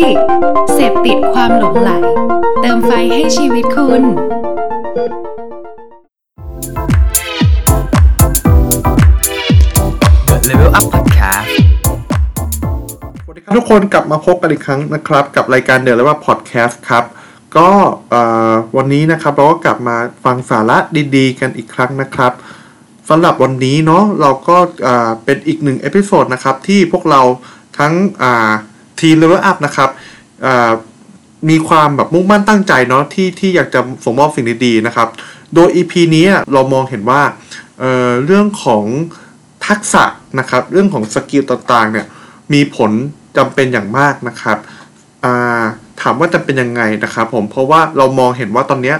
Addict เสพติดความหลงใหล เติมไฟให้ชีวิตคุณ Level Up Podcast สวัสดีครับทุกคนกลับมาพบกันอีกครั้งนะครับ กับรายการ The Level Up Podcast ครับ ก็เอ่อวันนี้นะครับเราก็กลับมาฟังสาระดีๆ กันอีกครั้งนะครับสำหรับวันนี้เนาะเราก็เอ่อเป็นอีกหนึ่ง episode นะครับที่พวกเราทั้งอ่า ทีม Level Up นะครับมีความแบบมุ่งมั่นตั้งใจเนาะที่ที่อยากจะส่งมอบสิ่งดีๆนะครับ โดย EP นี้เรามองเห็นว่าเเรื่องของทักษะนะครับ เรื่องของ skill ต่างๆเนี่ยมีผลจำเป็นอย่างมากนะครับถามว่าจำเป็นยังไงนะครับผมเพราะว่าเรามองเห็นว่าตอนเนี้ย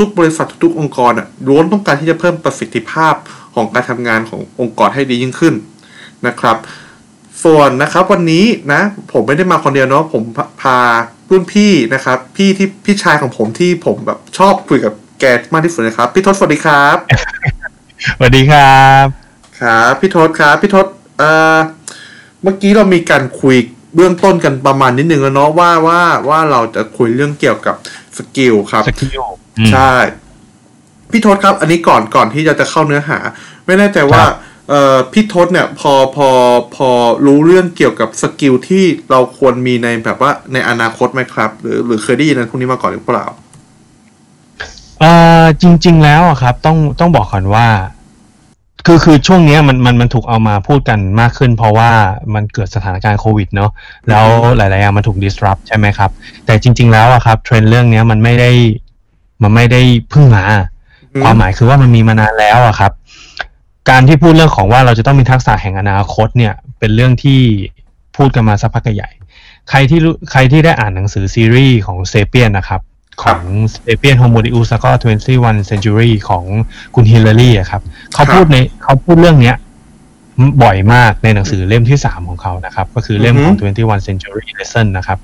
ทุกๆ บริษัททุกๆ องค์กรล้วนต้องการที่จะเพิ่มประสิทธิภาพของการทำงานขององค์กรให้ดียิ่งขึ้นนะครับ ส่วนนะครับวันนี้นะผมไม่ได้มาคนเดียวเนาะผมพาพารุ่นพี่นะครับ พี่ที่พี่ชายของผมที่ผมแบบชอบคุยกับแกมากที่สุดเลยครับ พี่ทศสวัสดีครับสวัสดีครับครับพี่ทศครับพี่ทศเอ่อเมื่อกี้เรามีการคุยเบื้องต้นกันประมาณนิดนึงแล้วเนาะว่าว่าว่าเราจะคุยเรื่องเกี่ยวกับ skill ครับ skillใช่พี่ทศครับ อันนี้ก่อนก่อนที่จะจะเข้าเนื้อหา ไม่แน่ใจว่าครับ เอ่อพี่ทศเนี่ยพอพอพอรู้เรื่องเกี่ยวกับสกิลที่เราควรมีในแบบว่าในอนาคตไหมครับ หรือหรือเคยได้ยินอะไรพวกนี้มาก่อนหรือเปล่าเอ่อจริง ๆ แล้วอะครับ ต้องต้องบอกก่อนว่า คือคือช่วงเนี้ยมันมันมันถูกเอามาพูดกันมากขึ้น เพราะว่ามันเกิดสถานการณ์โควิดเนาะแล้วหลายๆอย่างมันถูก disrupt ใช่ไหมครับ แต่จริง ๆ แล้วอะครับเทรนด์เรื่องเนี้ยมันไม่ได้มันไม่ได้เพิ่งมาอืมความหมายคือว่ามันมีมานานแล้วอะครับ การที่พูดเรื่องของว่าเราจะต้องมีทักษะแห่งอนาคตเนี่ยเป็นเรื่องที่พูดกันมาสักพักใหญ่ ใครที่รู้ใครที่ได้อ่านหนังสือซีรีส์ของ Sapiens นะครับ ของเซเปียนโฮโมดิอุสแล้วก็21 century ของคุณฮิลลารีอะครับเขาพูดในเขาพูดเรื่องเนี้ยบ่อยมากในหนังสือเล่มที่สามของเขานะครับ ก็คือเล่มของ 21 century lesson นะครับ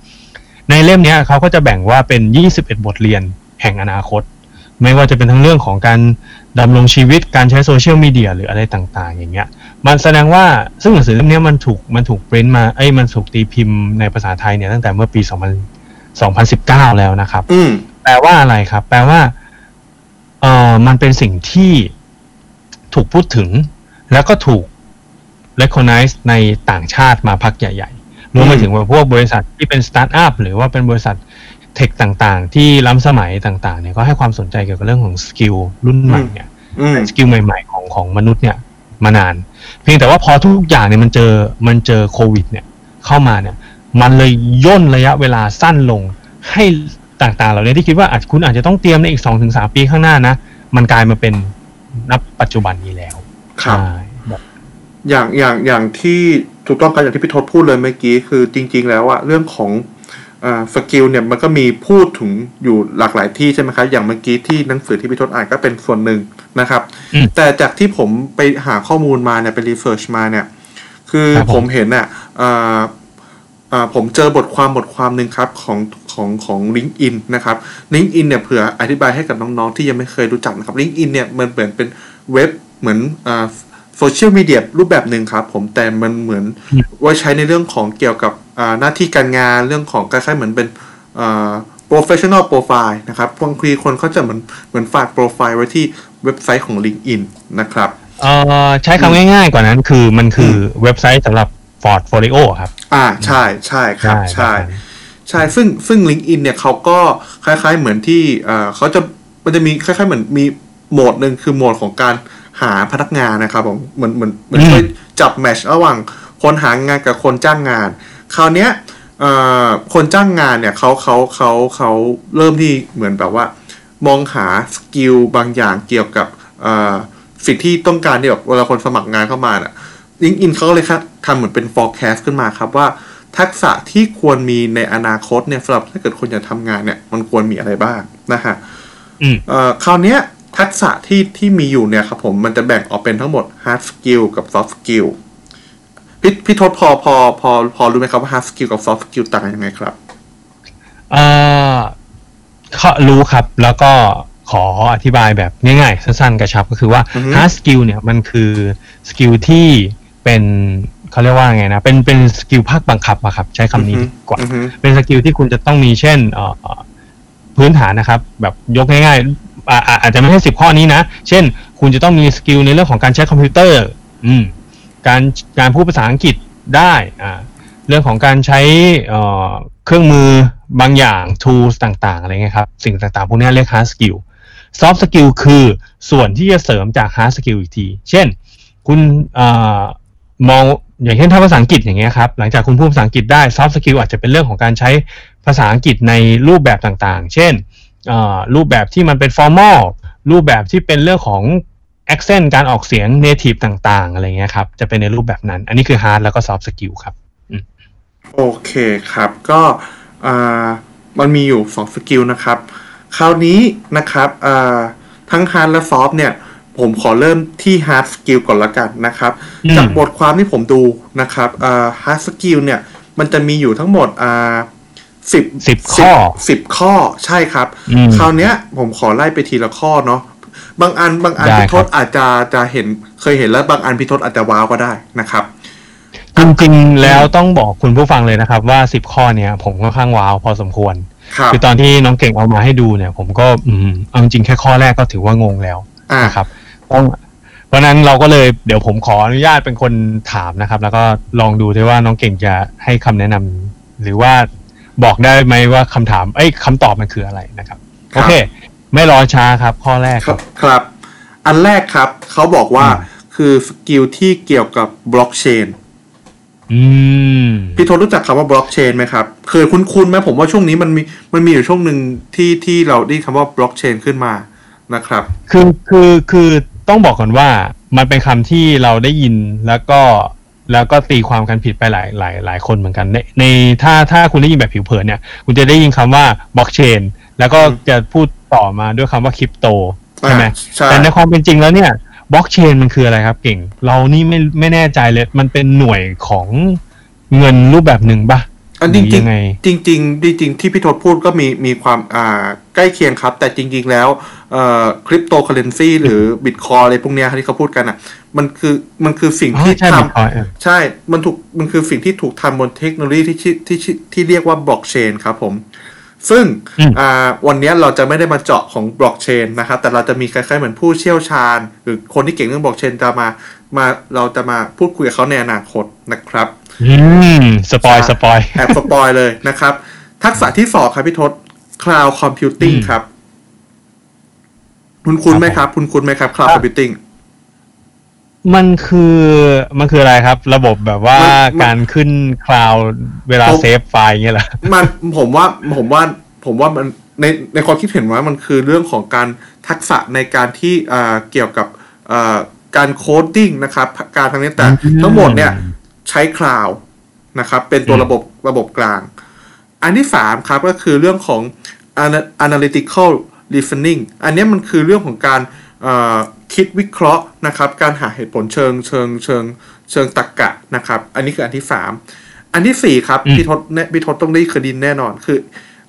ในเล่มเนี้ยเขาก็จะแบ่งว่าเป็น 21 บทเรียนแห่งอนาคต ไม่ว่าจะเป็นทั้งเรื่องของการดำรงชีวิตการใช้โซเชียลมีเดียหรืออะไรต่าง ๆ อย่างเงี้ย มันแสดงว่าซึ่งหนังสือเล่มเนี้ยมันถูกมันถูกปริ้นมาเอ้ยมันถูกตีพิมพ์ในภาษาไทยเนี่ยตั้งแต่เมื่อปี2000 2019 แล้วนะครับอืมแปลว่าอะไรครับ แปลว่าเอ่อมันเป็นสิ่งที่ถูกพูดถึง แล้วก็ถูก recognize ในต่างชาติมาพักใหญ่ๆรวมไปถึงว่าพวกบริษัทที่เป็นสตาร์ทอัพหรือว่าเป็นบริษัท tech ต่างๆ ที่ล้ำสมัยต่างๆเนี่ยก็ให้ความสนใจเกี่ยวกับเรื่องของ skill รุ่นใหม่เนี่ยอืม skill ใหม่ ๆ ของของมนุษย์เนี่ยมานาน เพียงแต่ว่าพอทุกอย่างเนี่ยมันเจอมันเจอโควิด เนี่ย เข้ามาเนี่ย มันเลยย่นระยะเวลาสั้นลงให้ต่างๆ เหล่านี้ที่คิดว่าอาจคุณอาจจะต้องเตรียมในอีกสองถึงสามปีข้างหน้านะมันกลายมาเป็นนับปัจจุบันนี้แล้วครับใช่แบบอย่างอย่างอย่างที่ถูกต้องกันอย่างที่พี่ทศพูดเลยเมื่อกี้คือจริง ๆ แล้วอะเรื่องของอ่า skill เนี่ยมันก็มีพูดถึงอยู่หลากหลายที่ใช่ไหมครับ อย่างเมื่อกี้ที่หนังสือที่พี่ทศอ่านก็เป็นส่วนหนึ่งนะครับอืมแต่จากที่ผมไปหาข้อมูลมาเนี่ยไป research มาเนี่ย คือครับผมผมเห็นอะอ่าอ่าผมเจอบทความบทความหนึ่งครับของของของ LinkedIn นะครับ LinkedIn เนี่ยเผื่ออธิบายให้กับน้องๆที่ยังไม่เคยรู้จักนะครับ LinkedIn เนี่ยมันเหมือนเป็นเว็บเหมือนอ่า โซเชียลมีเดียรูปแบบหนึ่งครับ ผมแต่มันเหมือนไว้ใช้ในเรื่องของเกี่ยวกับอ่าหน้าที่การงานเรื่องของคล้ายๆเหมือนเป็นอ่า professional profile นะครับบางทีคนเขาจะเหมือนเหมือนฝากโปรไฟล์ไว้ที่เว็บไซต์ของ LinkedIn นะครับเอ่อใช้คำง่ายๆกว่านั้นคือมันคือเว็บไซต์สำหรับ Portfolio ครับ อ่าใช่ใช่ครับใช่แบบนั้นใช่ซึ่งซึ่ง LinkedIn เนี่ยเขาก็คล้ายๆเหมือนที่เอ่อเขาจะมันจะมีคล้ายๆเหมือนมีโหมดหนึ่งคือโหมดของการ หาพนักงานนะครับผมเหมือนเหมือนเหมือนอืมช่วยจับแมชระหว่างคนหางานกับคนจ้างงาน คราวเนี้ยเอ่อคนจ้างงานเนี่ยเขาเขาเขาเขาเริ่มที่เหมือนแบบว่า มองหาสกิลบางอย่างเกี่ยวกับเอ่อสิ่งที่ต้องการที่แบบเวลาคนสมัครงานเข้ามาน่ะลิงก์อินเขาก็เลยครับทำเหมือนเป็น forecast ขึ้นมาครับว่าทักษะที่ควรมีในอนาคตเนี่ยสำหรับถ้าเกิดคนจะทำงานเนี่ยมันควรมีอะไรบ้างนะฮะอืมเอ่อคราวเนี้ย ทักษะที่ที่มีอยู่เนี่ยครับผมมันจะแบ่งออกเป็นทั้งหมด hard skill กับ soft skill พี่พี่ทศพอพอพอพอรู้ไหมครับว่า hard skill กับ soft skill ต่างกันยังไงครับเอ่อเขารู้ครับแล้วก็ขออธิบายแบบง่ายๆ สั้นๆ กระชับก็คือว่าอือฮึ hard skill เนี่ยมันคือ skill ที่เป็นเขาเรียกว่าไงนะ เป็นเป็น skill ภาคบังคับอะครับ ใช้คำนี้ดีกว่าอือฮึเป็น skill ที่คุณจะต้องมีเช่น เอ่อเอ่อพื้นฐานนะครับ แบบยกง่ายๆ อาจจะไม่ใช่สิบข้อนี้นะ เช่น คุณจะต้องมี skill ในเรื่องของการใช้คอมพิวเตอร์ อืม การการพูดภาษาอังกฤษได้อ่าเรื่องของการใช้เครื่องมือบางอย่าง tools ต่างๆ อะไรเงี้ยครับ สิ่งต่างๆ พวกนี้เรียก hard skill soft skill คือส่วนที่จะเสริมจาก hard skill อีกที เช่น คุณอมองอย่างเช่นถ้าภาษาอังกฤษอย่างเงี้ยครับ หลังจากคุณพูดภาษาอังกฤษได้ soft skill อาจจะเป็นเรื่องของการใช้ภาษาอังกฤษในรูปแบบต่างๆ เช่น รูปแบบที่มันเป็น formal รูปแบบที่เป็นเรื่องของ accent การออกเสียง native ต่างๆ อะไรเงี้ยครับ จะเป็นในรูปแบบนั้น อันนี้คือ hard แล้วก็ soft skill ครับโอเคครับ ก็อ่ามันมีอยู่2สกิลนะครับ คราวนี้นะครับอ่าทั้ง hard และ soft เนี่ย ผมขอเริ่มที่ hard skill ก่อนละกันนะครับอืมจากบทความที่ผมดูนะครับอ่า hard skill เนี่ย มันจะมีอยู่ทั้งหมดอ่า สิบสิบข้อสิบข้อใช่ครับอืมคราวเนี้ย ผมขอไล่ไปทีละข้อเนาะบางอันบางอันได้พิทศครับอาจจะจะเห็นเคยเห็นแล้วบางอันพิทศอาจจะว้าวก็ได้นะครับจริงๆแล้วต้องบอกคุณผู้ฟังเลยนะครับ ว่า10ข้อเนี้ยผมค่อนข้างว้าวพอสมควรครับคือตอนที่น้องเก่งเอามาให้ดูเนี่ย ผมก็อืมเอาจริงๆแค่ข้อแรกก็ถือว่างงแล้วอ่านะครับต้องเพราะฉะนั้นเราก็เลยเดี๋ยวผมขออนุญาตเป็นคนถามนะครับ แล้วก็ลองดูด้วยว่าน้องเก่งจะให้คำแนะนำหรือว่า บอกได้ไหมว่าคำถามเอ้ยคำตอบมันคืออะไรนะครับครัโอบเค ไม่รอช้าครับ ข้อแรกคครัรับบครับ อันแรกครับ เขาบอกว่าอืมคือ skill ที่เกี่ยวกับบล็อกเชนอืมพี่ทศรู้จักคำว่าบล็อกเชนไหมครับ เคยคุ้นๆไหมผมว่าช่วงนี้มันมีมันมีอยู่ช่วงหนึ่งที่ที่เราได้คำว่าบล็อกเชนขึ้นมานะครับ คือคือคือต้องบอกก่อนว่ามันเป็นคำที่เราได้ยินแล้วก็ แล้วก็ตีความกันผิดไปหลายหลายหลายคนเหมือนกัน ในในถ้าถ้าคุณได้ยินแบบผิวเผินเนี่ย คุณจะได้ยินคำว่าบล็อกเชนแล้วก็อืมจะพูดต่อมาด้วยคำว่าคริปโตใช่ไหมอ่าใช่แต่ในความเป็นจริงแล้วเนี่ยบล็อกเชนมันคืออะไรครับเก่ง เรานี่ไม่ไม่แน่ใจเลย มันเป็นหน่วยของเงินรูปแบบหนึ่งปะ อันจริงหรือยังไงจริงจริงๆจริงๆที่พี่ทศพูดก็มีมีความอ่าใกล้เคียงครับ แต่จริง ๆ แล้วเอ่อคริปโตเคอเรนซีหรือบิตคอยอะไรพวกเนี้ยที่เขาพูดกันอะ มันคือมันคือสิ่งอ๋อที่ใช่ท Bitcoin เออำใช่ มันถูกมันคือสิ่งที่ถูกทำบนเทคโนโลยีที่ชื่อที่ชื่อที่เรียกว่าบล็อกเชนครับผมซึ่งอืมอ่าวันเนี้ยเราจะไม่ได้มาเจาะของบล็อกเชนนะครับ แต่เราจะมีคล้ายๆเหมือนผู้เชี่ยวชาญ หรือคนที่เก่งเรื่องบล็อกเชนจะมามาเราจะมาพูดคุยกับเขาในอนาคตนะครับ อืม spoil spoilแอบ spoil เลยนะครับ ทักษะที่สองครับพี่ทศ Cloud Computing อืมครับ คุ้นคุ้นไหมครับครับ คุ้นคุ้นไหมครับ Cloud ครับ Computing มันคือมันคืออะไรครับ ระบบแบบว่ามันมันการขึ้น cloud เวลาผม save file อย่างเงี้ยเหรอมันผมว่าผมว่าผมว่ามันในในความคิดเห็นว่ามันคือเรื่องของการทักษะในการที่อ่าเกี่ยวกับอ่าการ coding นะครับ การทางนี้แต่อืมทั้งหมดเนี่ย ใช้ cloud นะครับเป็นตัวอืมระบบระบบกลาง อันที่สามครับก็คือเรื่องของ ana- analytical reasoning อันเนี้ยมันคือเรื่องของการเอ่อคิดวิเคราะห์นะครับ การหาเหตุผลเชิงเชิงเชิงเชิงตรรกะนะครับ อันนี้คืออันที่สามอันที่สี่ครับอืมพี่ทศเนี่ยพี่ทศต้องได้เคยไดินแน่นอนคือ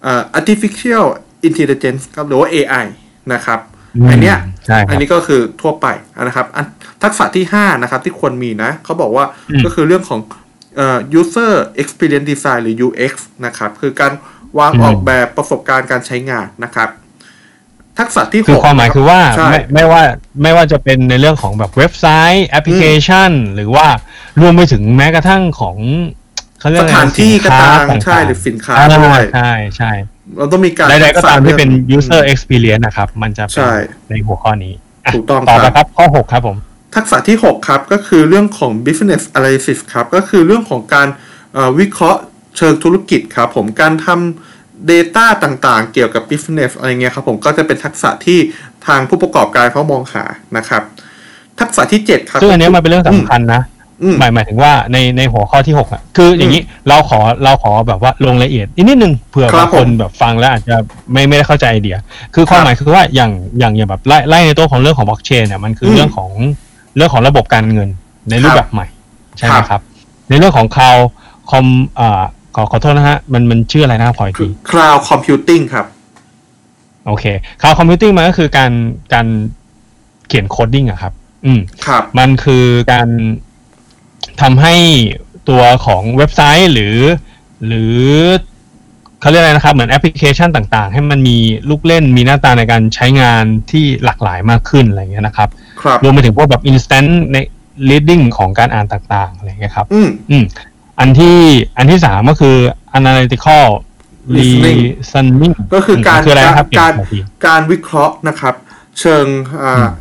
เอ่อ artificial intelligence ครับหรือว่า AI นะครับ อันเนี้ยใช่คอัรันบนี้ก็คือทั่วไปนะครับ อันทักษะที่ 5 นะครับ ที่ควรมีนะเขาบอกว่าอืมก็คือเรื่องของเอ่อ user experience design หรือ UX นะครับ คือการวางอืมออกแบบประสบการณ์การใช้งานนะครับ ทักษะที่คือหกความหมายคือว่าใช่ไม่ไม่ว่าไม่ว่าจะเป็นในเรื่องของแบบเว็บไซต์แอปพลิเคชัน หรือว่ารวมไปถึงแม้กระทั่งของเขาเรียกสอะไรถานที่สิก็ค้ตามงๆใช่หรือสินค้าอ่ด้วยใช่ใช่ เราต้องมีการใดๆก็ตามที่เป็นทักษะรื่อง user experience นะครับ มันจะเป็ใช่นในหัวข้อนี้ะถูกต้องต่อคไปรับครับ ข้อ 6 ครับผม ทักษะที่ 6 ครับ ก็คือเรื่องของ business analysis ครับ ก็คือเรื่องของการเอ่อวิเคราะห์เชิงธุรกิจครับ ผมการทำ Data ต่างๆ เกี่ยวกับ business อะไรเงี้ยครับผมก็จะเป็นทักษะที่ทางผู้ประกอบการเขามองหานะครับ ทักษะที่ 7 ครับซึ่งอันเนี้ยมันเป็นเรื่องสำคัญนะอืม หมายหมายถึงว่าในในหัวข้อที่หกอะคืออย่างนี้เราขอเราขอแบบว่าลงรายละเอียดอีกนิดนึงเผื่อครับบางคนผมแบบฟังแล้วอาจจะไม่ไม่ได้เข้าใจไอเดีย คือความครับหมายคือว่าอย่างอย่างอย่างแบบไล่ไล่ในตัวของเรื่องของบล็อกเชนเนี่ยมันคืออืมเรื่องของเรื่องของระบบการเงินในรูปครับแบบใหม่ ใช่ไหมครับครับ ในเรื่องของ cloud com อ่าขอขอโทษนะฮะ มันมันชื่ออะไรนะขออีกคือที cloud computing ครับ โอเค cloud computing มันก็คือการการเขียน coding อะครับ อืมครับ มันคือการ ทำให้ตัวของเว็บไซต์หรือ หรือเขาเรียกอะไรนะครับ เหมือนแอปพลิเคชันต่างๆ ให้มันมีลูกเล่นมีหน้าตาในการใช้งานที่หลากหลายมากขึ้นอะไรเงี้ยนะครับครับรวมไปถึงพวกแบบ instant ใน reading ของการอ่านต่างๆอะไรเงี้ยครับ อืมอืมอันที่อันที่สามก็คือ analytical Listening listening ก็คือการคืออะไรนะครับการเปลี่ยนทีการวิเคราะห์นะครับ เชิงอ่าอืม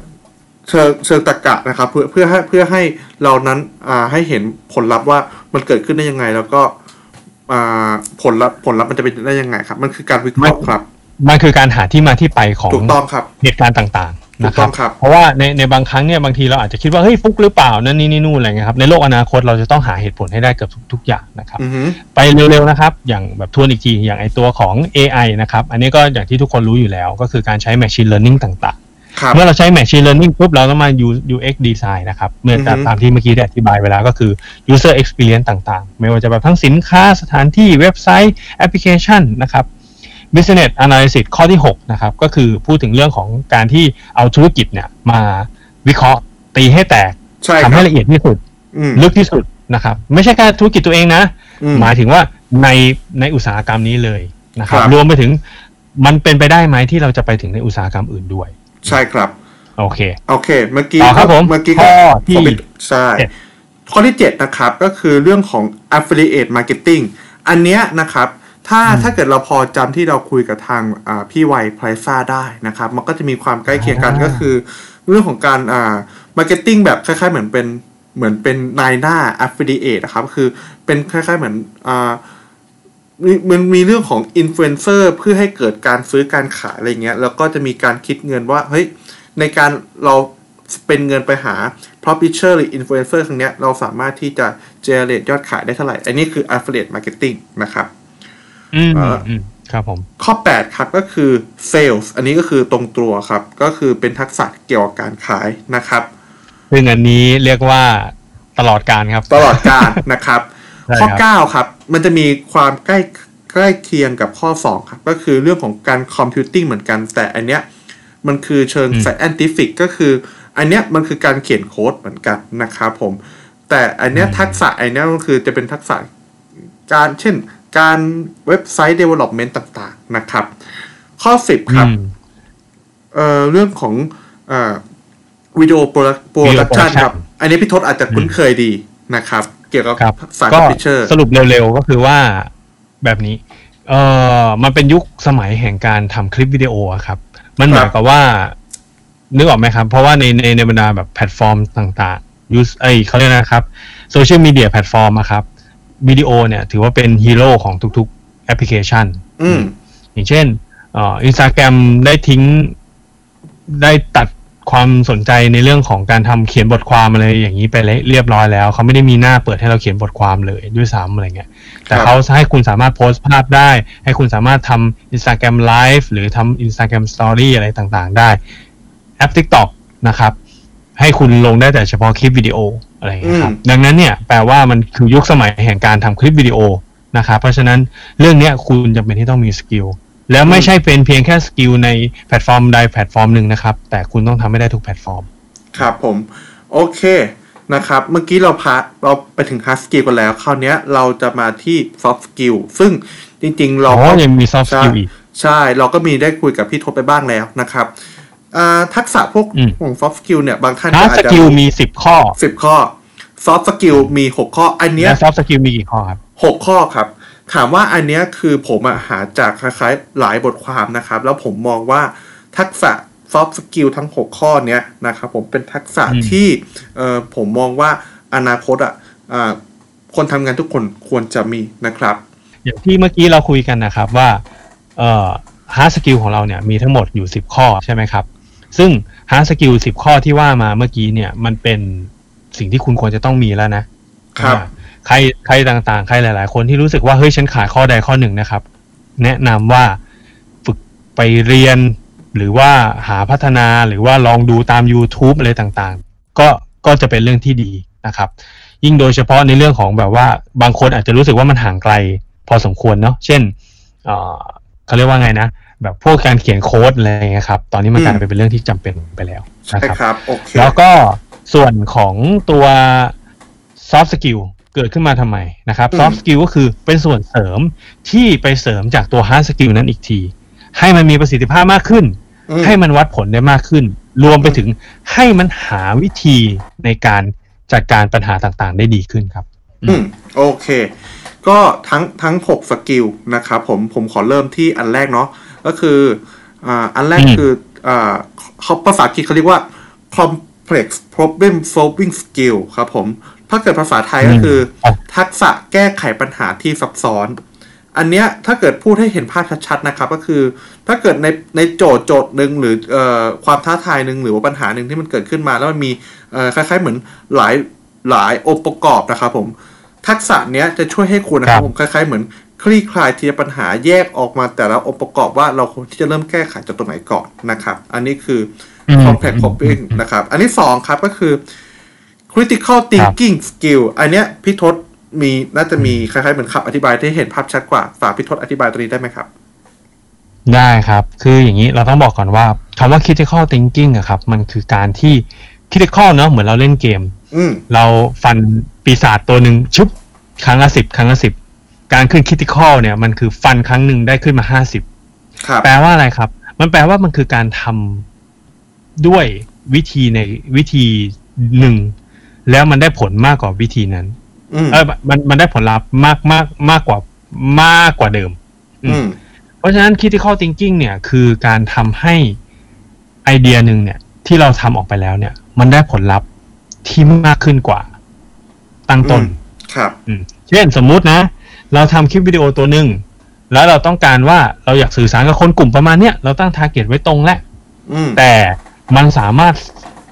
เชิงเชิงตรรกะนะครับ เพื่อเพื่อให้เพื่อให้เรานั้นอ่าให้เห็นผลลัพธ์ว่ามันเกิดขึ้นได้ยังไง แล้วก็อ่าผลลัพธ์ผลลัพธ์มันจะเป็นได้ยังไงครับ มันคือการวิเคราะห์ครับมันคือการหาที่มาที่ไปของถูกต้องครับเหตุการณ์ต่างๆถูนะกคต้รัอบงครับเพราะว่าในในบางครั้งเนี่ยบางทีเราอาจจะคิดว่าเฮ้ยฟุกหรือเปล่านั่นนี่นี่นู่นอะไรเงี้ยครับในโลกอนาคตเราจะต้องหาเหตุผลให้ได้เกือบทุกทุกอย่างนะครับอือฮึไปเร็วๆนะครับ อย่างแบบทวนอีกทีอย่างไอตัวของ AI นะครับ อันนี้ก็อย่างที่ทุกคนรู้อยู่แล้ว ก็คือการใช้ Machine Learning ต่างครับๆ เมื่อเราใช้ Machine Learning ปุ๊บเราต้องมา UX Design นะครับเมื่ออือฮึตามที่เมื่อกี้ได้อธิบายเวแลาก็คือ User Experience ต่างๆ ไม่ว่าจะแบบทั้งสินค้าสถานที่เว็บไซต์แอปพลิเคชันนะครับ Business Analysis ข้อที่ 6 นะครับ ก็คือพูดถึงเรื่องของการที่เอาธุรกิจเนี่ยมาวิเคราะห์ตีให้แตกใช่คทำรับให้ละเอียดที่สุดอืมลึกที่สุดนะครับ ไม่ใช่แค่ธุรกิจตัวเองนะอืมหมายถึงว่าในในอุตสาหกรรมนี้เลยนะครับครับ รวมไปถึงมันเป็นไปได้ไหมที่เราจะไปถึงในอุตสาหกรรมอื่นด้วย ใช่ครับ โอเค โอเค เมื่อกี้ต่อครับผมเมื่อกี้ข้อที่ขอไปใช่เจ็ดข้อที่7นะครับก็คือเรื่องของ affiliate marketing อันเนี้ยนะครับ ถ้าถ้าเกิดเราพอจำที่เราคุยกับทางอ่าพี่ไวไพรซ่าได้นะครับ มันก็จะมีความใกล้เคียงกันอ่าก็คือ เรื่องของการอ่า marketing แบบคล้ายๆ เหมือนเป็นเหมือนเป็นนายหน้า affiliate นะครับ คือเป็นคล้ายๆเหมือนอ่า มีมันมีเรื่องของอินฟลูเอนเซอร์เพื่อให้เกิดการซื้อการขายอะไรเงี้ย แล้วก็จะมีการคิดเงินว่า เฮ้ย ในการเราเป็นเงินไปหา publisher หรือ influencer ครั้งเนี้ยเราสามารถที่จะ generate ยอดขายได้เท่าไหร่ อันนี้คือ affiliate marketing นะครับอืมอ่าอืมครับผม ข้อ 8 ครับก็คือ sales อันนี้ก็คือตรงตัวครับ ก็คือเป็นทักษะเกี่ยวกับการขายนะครับ ซึ่งอันนี้เรียกว่าตลอดการครับ ตลอดการนะครับใช่ ข้อครับ9ครับ มันจะมีความใกล้ใกล้เคียงกับข้อ 2 ครับ ก็คือเรื่องของการคอมพิวติ้งเหมือนกัน แต่อันเนี้ยมันคือเชิง scientific ก็คือ อันเนี้ยมันคือการเขียนโค้ดเหมือนกันนะครับผม แต่อันเนี้ยทักษะอันเนี้ยก็คือจะเป็นทักษะการเช่นการเว็บไซต์ development ต่างๆนะครับ ข้อ 10 ครับอืมเอ่อเรื่องของเอ่อวิดีโอโปรดัก Video ชัน production ครับ อันนี้พี่ทศอาจจะคุ้นเคยดีนะครับ เกี่ยวกับครับสายก็คอมพิวเตอร์สรุปเร็วๆก็คือว่าแบบนี้ เออมันเป็นยุคสมัยแห่งการทำคลิปวิดีโออะครับ มันเหมือนกับว่า นึกออกไหมครับ เพราะว่าในในในบรรดาแบบแพลตฟอร์มต่างๆ use เอ้ยเขาเรียกนะครับโซเชียลมีเดียแพลตฟอร์มอะครับวิดีโอเนี่ยถือว่าเป็นฮีโร่ของทุกๆแอปพลิเคชัน อืมอย่างเช่นเอ่อินสตาแกรมได้ทิ้งได้ตัด ความสนใจในเรื่องของการทำเขียนบทความอะไรอย่างนี้ไปเรียบร้อยแล้ว เขาไม่ได้มีหน้าเปิดให้เราเขียนบทความเลยด้วยซ้ำอะไรเงี้ย แต่ครับเขาให้คุณสามารถโพสต์ภาพได้ ให้คุณสามารถทำ Instagram Live หรือทำ Instagram Story อะไรต่างๆ ได้ แอป TikTok นะครับ ให้คุณลงได้แต่เฉพาะคลิปวิดีโออะไรอย่างเงี้ยครับดังนั้นเนี่ยแปลว่ามันคือยุคสมัยแห่งการทำคลิปวิดีโอนะครับเพราะฉะนั้นเรื่องเนี้ยคุณจำเป็นที่ต้องมี skill แล้วไม่ใช่เป็นเพียงแค่ skill ในแพลตฟอร์มใดแพลตฟอร์มหนึ่งนะครับ แต่คุณต้องทำให้ได้ทุกแพลตฟอร์ม ครับผม โอเคนะครับ เมื่อกี้เราพาเราไปถึง hard skill กันแล้ว คราวเนี้ยเราจะมาที่ soft skill ซึ่งจริง ๆ เราก็ยังมี อ๋อ ใช่ soft skill อีก ใช่ เราก็มีได้คุยกับพี่ทศไปบ้างแล้วนะครับอ่าทักษะพวกอืมของ soft skill เนี่ย บางท่านก็ร์ดอาจจะ hard skill มีสิบข้อสิบข้อ soft skill มีหกข้อ อันเนี้ยและ soft skill มีกี่ข้อครับหกข้อครับ ถามว่าอันเนี้ยคือผมอะหาจากคล้ายๆหลายบทความนะครับ แล้วผมมองว่าทักษะ soft skill ทั้ง 6 ข้อเนี้ยนะครับผมเป็นทักษะอืมที่เอ่อผมมองว่าอนาคตอะอ่าคนทำงานทุกคนควรจะมีนะครับ อย่างที่เมื่อกี้เราคุยกันนะครับว่าเอ่อ hard skill ของเราเนี่ยมีทั้งหมดอยู่ 10 ข้อใช่ไหมครับ ซึ่ง hard skill 10 ข้อที่ว่ามาเมื่อกี้เนี่ยมันเป็นสิ่งที่คุณควรจะต้องมีแล้วนะครับอ่า ใครใครต่างๆ ใครหลาย ๆ คนที่รู้สึกว่าเฮ้ยฉันขาดข้อใดข้อหนึ่งนะครับ แนะนำว่าฝึกไปเรียน หรือว่าหาพัฒนาหรือว่าลองดูตาม YouTube อะไรต่างๆ ก็ก็จะเป็นเรื่องที่ดีนะครับ ยิ่งโดยเฉพาะในเรื่องของแบบว่าบางคนอาจจะรู้สึกว่ามันห่างไกล พอสมควรเนาะเช่นเอ่อเขาเรียกว่าไงนะแบบพวกการเขียนโค้ดอะไรอย่างเงี้ยครับ ตอนนี้มันอืมกลายเป็นเรื่องที่จำเป็นไปแล้วใช่นะครับครับโอเคแล้วก็ส่วนของตัว soft skill เกิดขึ้นมาทำไมนะครับอืม soft skill ก็คือเป็นส่วนเสริมที่ไปเสริมจากตัว hard skill นั้นอีกที ให้มันมีประสิทธิภาพมากขึ้นอืมให้มันวัดผลได้มากขึ้น รวมไปถึงให้มันหาวิธีในการจัดการปัญหาต่างๆ ได้ดีขึ้นครับ อืมโอเค ก็ทั้งทั้งหกสกิลนะครับผมผมขอเริ่มที่อันแรกเนาะก็คืออ่าอันแรกอืมคืออ่าเขาภาษาอังกฤษเขาเรียกว่า complex problem solving skill ครับผม ถ้าเกิดภาษาไทยก็คืออมทักษะแก้ไขปัญหาที่ซับซ้อน อันเนี้ยถ้าเกิดพูดให้เห็นภาพชัดๆนะครับ ก็คือ ถ้าเกิดในในโจทย์โจทย์หนึ่งหรือเอ่อความท้าทายหนึ่งหรือว่าปัญหาหนึ่งที่มันเกิดขึ้นมา แล้วมันมีเอ่อคล้ายๆเหมือนหลายหลายองค์ประกอบนะครับผม ทักษะเนี้ยจะช่วยให้คุณนะครัครับบผมคล้ายๆเหมือนคลี่คลายทีละปัญหาแยกออกมาแต่ละองค์ประกอบว่าเราควรที่จะเริ่มแก้ไขจากตรงไหนก่อนนะครับ อันนี้คืออม complex problem นะครับ อันที่สองครับก็คือ critical thinking skill อันเนี้ยพี่ทศมีน่าจะมีคล้ายๆเหมือนคำอธิบายที่เห็นภาพชัดกว่า ฝากพี่ทศอธิบายตัวนี้ได้ไหมครับ ได้ครับ คืออย่างนี้เราต้องบอกก่อนว่าคำว่า critical thinking อะครับ มันคือการที่ critical เนอะเหมือนเราเล่นเกมอืมเราฟันปีศาจตัวหนึ่งชุบครั้งละสิบครั้งละสิบการขึ้น critical เนี่ยมันคือฟันครั้งหนึ่งได้ขึ้นมาห้าสิบครับแปลว่าอะไรครับ มันแปลว่ามันคือการทำ ด้วยวิธีในวิธีหนึ่ง แล้วมันได้ผลมากกว่าวิธีนั้นอืมเออมันมันได้ผลลัพธ์มากมากมากกว่ามากกว่าเดิม อืมเพราะฉะนั้น critical thinking เนี่ย คือการทำให้ไอเดียหนึ่งเนี่ย ที่เราทำออกไปแล้วเนี่ย มันได้ผลลัพธ์ที่มากขึ้นกว่า ตั้งต้นอืมครับอืมเช่นสมมุตินะ เราทำคลิปวิดีโอตัวหนึ่งแล้วเราต้องการว่าเราอยากสื่อสารกับคนกลุ่มประมาณเนี้ยเราตั้งทาร์เก็ตไว้ตรงแล้วอืมแต่ มันสามารถ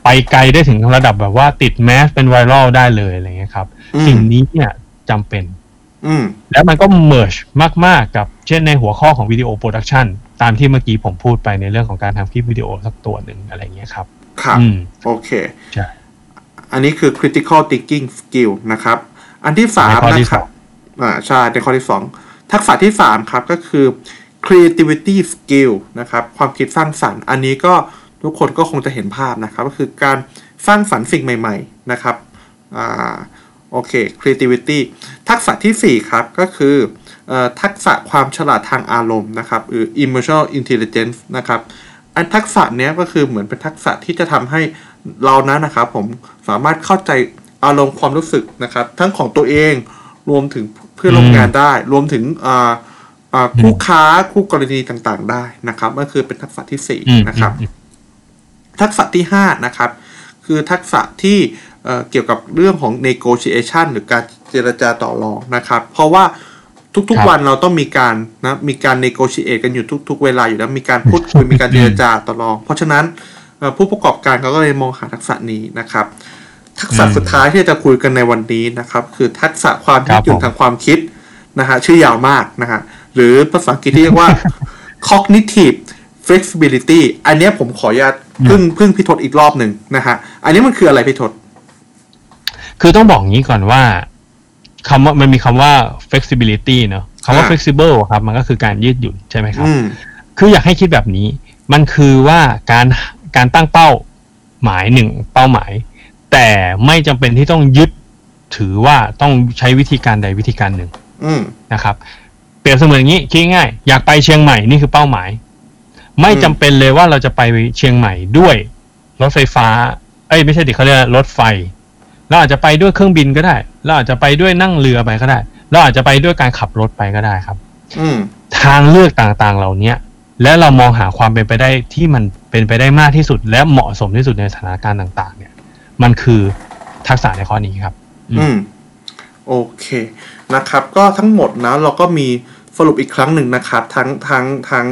ไปไกลได้ถึงระดับแบบว่าติดแมสเป็นไวรัลได้เลยอะไรเงี้ยครับอืมสิ่งนี้เนี่ยจำเป็นอืมแล้วมันก็ merge มาก ๆ กับเช่นในหัวข้อของ video production ตามที่เมื่อกี้ผมพูดไปในเรื่องของการทำคลิปวิดีโอสักตัวหนึ่งอะไรเงี้ยครับ ครับอืมโอเคใช่อันนี้คือ critical thinking skill นะครับ อันที่สามในข้อที่นะครับสองอ่าใช่ในข้อที่สองทักษะที่สามครับก็คือ creativity skill นะครับ ความคิดสร้างสรรค์ อันนี้ก็ ทุกคนก็คงจะเห็นภาพนะครับ ก็คือการสร้างสรรค์สิ่งใหม่ ๆ นะครับอ่าโอเค creativity ทักษะที่สี่ครับ ก็คือเอ่อทักษะความฉลาดทางอารมณ์นะครับหรือ emotional intelligence นะครับ อันทักษะเนี้ยก็คือเหมือนเป็นทักษะที่จะทำให้เรานั้นนะครับ ผมสามารถเข้าใจอารมณ์ความรู้สึกนะครับ ทั้งของตัวเองรวมถึงเพื่อนร่วมงานได้ รวมถึงอ่าอ่าคู่ค้าคู่กรณีต่างๆ ได้นะครับก็คือเป็นทักษะที่สี่นะครับ ทักษะที่ 5 นะครับ คือทักษะที่เอ่อเกี่ยวกับเรื่องของ negotiation หรือการเจรจาต่อรองนะครับ เพราะว่าทุกครัๆบวันเราต้องมีการนะมีการ negotiate กันอยู่ทุก ๆ เวลาอยู่แล้วมีการพูดคุยมีการเจรจาต่อรอง เพราะฉะนั้นเอ่อผู้ประกอบการเขาก็เลยมองหาทักษะนี้นะครับ ทักษะอืมสุดท้ายที่จะคุยกันในวันนี้นะครับ คือทักษะความครัยืบดหยุ่นผมทางความคิดนะฮะชื่อยาวมากนะฮะหรือภาษาอังกฤษที่เรียกว่า cognitive flexibility อันเนี้ยผมขออนุญาตพึ่งพึ่งพิทศอีกรอบหนึ่งนะฮะ อันนี้มันคืออะไรพิทศคือต้องบอกงี้ก่อนว่าคำว่ามันมีคำว่า flexibility เนอะคำว่าอ่า flexible ครับ มันก็คือการยืดหยุ่นใช่ไหมครับอืมคืออยากให้คิดแบบนี้ มันคือว่าการการตั้งเป้าหมายหนึ่งเป้าหมาย แต่ไม่จำเป็นที่ต้องยึดถือว่าต้องใช้วิธีการใดวิธีการหนึ่งอืมนะครับ เปรียบเสมือนอย่างนี้คิดง่ายๆอยากไปเชียงใหม่นี่คือเป้าหมาย ไม่จำเป็นเลยว่าเราจะไปเชียงใหม่ด้วยรถไฟฟ้า เอ้ยไม่ใช่ดิเขาเรียกว่ารถไฟเราอาจจะไปด้วยเครื่องบินก็ได้เราอาจจะไปด้วยนั่งเรือไปก็ได้เราอาจจะไปด้วยการขับรถไปก็ได้ครับ อืมทางเลือกต่างๆเหล่าเนี้ย และเรามองหาความเป็นไปได้ที่มันเป็นไปได้มากที่สุด และเหมาะสมที่สุดในสถานการณ์ต่าง ๆ เนี่ย มันคือทักษะในข้อนี้ครับ อืมโอเคนะครับ ก็ทั้งหมดนะเราก็มีสรุปอีกครั้งหนึ่งนะครับ ทั้งทั้งทั้ง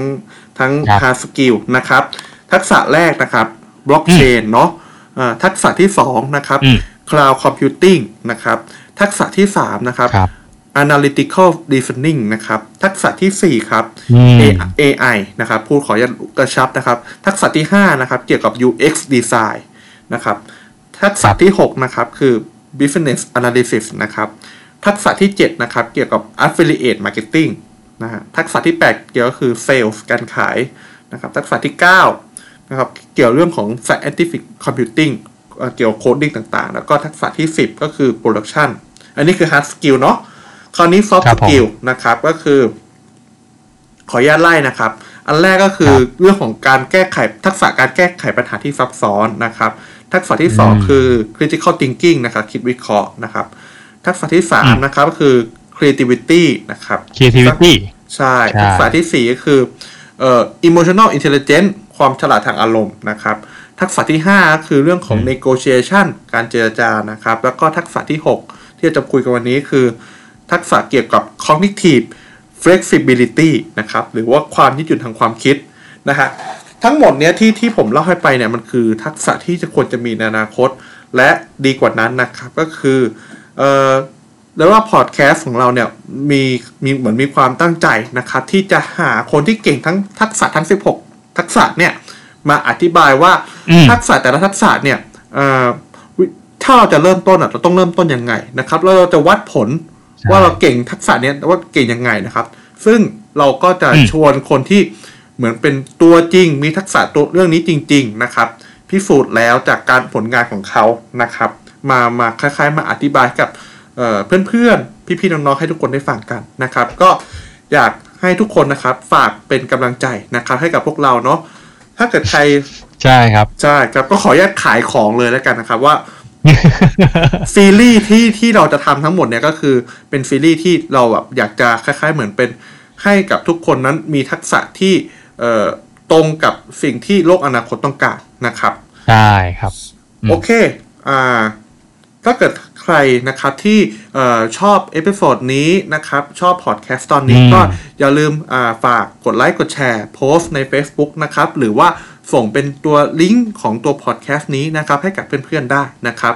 ทั้งครับ hard skill นะครับ ทักษะแรกนะครับ blockchain เนาะอ่าทักษะที่สองนะครับอืม cloud computing นะครับทักษะที่สามนะครับครับ analytical reasoning นะครับ ทักษะที่สี่ครับอืม A- AI นะครับ พูดขออนุญาตกระชับนะครับ ทักษะที่ 5 นะครับ เกี่ยวกับ UX design นะครับ ทักษะที่ 6 นะครับ คือ business analysis นะครับ ทักษะที่ 7 นะครับ เกี่ยวกับ affiliate marketing นะฮะทักษะที่ 8 เกี่ยวก็คือ sales การขายนะครับทักษะที่9นะครับเกี่ยวเรื่องของ scientific computing เอ่อเกี่ยวกับ coding ต่างๆ แล้วก็ทักษะที่ 10 ก็คือ production อันนี้คือ hard skill เนาะคราวนี้ soft ครับผม skill นะครับก็คือ ขออนุญาตไล่นะครับ อันแรกก็คือครับเรื่องของการแก้ไขทักษะการแก้ไขปัญหาที่ซับซ้อนนะครับ ทักษะที่สองอืมคือ critical thinking นะครับคิดวิเคราะห์นะครับทักษะที่สามอืมนะครับก็คือ creativity นะครับ creativity ใช่ใช่ทักษะที่สี่ก็คือเอ่อ emotional intelligence ความฉลาดทางอารมณ์นะครับ ทักษะที่ห้าก็คือเรื่องของ negotiation การเจรจานะครับ แล้วก็ทักษะที่หกที่จะคุยกันวันนี้คือ ทักษะเกี่ยวกับ cognitive flexibility นะครับ หรือว่าความยืดหยุ่นทางความคิดนะฮะทั้งหมดเนี้ยที่ที่ผมเล่าให้ไปเนี่ยมันคือทักษะที่จะควรจะมีในอนาคต และดีกว่านั้นนะครับก็คือเอ่อ แล้วว่าพอดแคสต์ของเราเนี่ยมีมีเหมือนมีความตั้งใจนะครับที่จะหาคนที่เก่งทั้งทักษะทั้ง 16 ทักษะเนี่ยมาอธิบายว่าอืมทักษะแต่ละทักษะเนี่ยเอ่อวิถ้าเราจะเริ่มต้นอะเราต้องเริ่มต้นยังไงนะครับแล้วเราจะวัดผลใช่ว่าเราเก่งทักษะเนี้ยว่าเก่งยังไงนะครับ ซึ่งเราก็จะอืมชวนคนที่เหมือนเป็นตัวจริง มีทักษะตัวเรื่องนี้จริง ๆนะครับ พิสูจน์แล้วจากการผลงานของเขานะครับ มามาคล้ายๆ มาอธิบายกับ เอ่อเพื่อนๆ พี่ๆ น้องๆ ให้ทุกคนได้ฟังกันนะครับ ก็อยากให้ทุกคนนะครับ ฝากเป็นกำลังใจนะครับ ให้กับพวกเราเนาะถ้าเกิดใครใช่ครับใช่ครับก็ขออนุญาตขายของเลยแล้วกันนะครับว่าซีรีส์ที่ที่เราจะทำทั้งหมดเนี่ยก็คือเป็นซีรีส์ที่เราแบบอยากจะคล้าย ๆ เหมือนเป็นให้กับทุกคนนั้นมีทักษะที่เอ่อตรงกับสิ่งที่โลกอนาคตต้องการนะครับใช่ครับอืมโอเค อ่า ถ้าเกิดใค รนะครับที่เอ่อชอบ episode นี้นะครับ ชอบพอดแคสต์ตอนนี้อืมก็อย่าลืมอ่าฝากกดไลค์กดแชร์โพสต์ใน Facebook นะครับ หรือว่าส่งเป็นตัวลิงก์ของตัวพอดแคสต์นี้นะครับ ให้กับเพื่อนๆได้นะครับ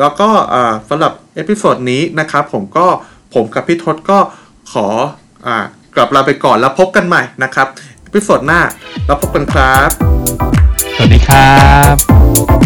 แล้วก็อ่าสำหรับ episode นี้นะครับ ผมก็ผมกับพี่ทศก็ขออ่ากลับลาไปก่อนแล้วพบกันใหม่นะครับ episode หน้าแล้วพบกันครับ สวัสดีครับ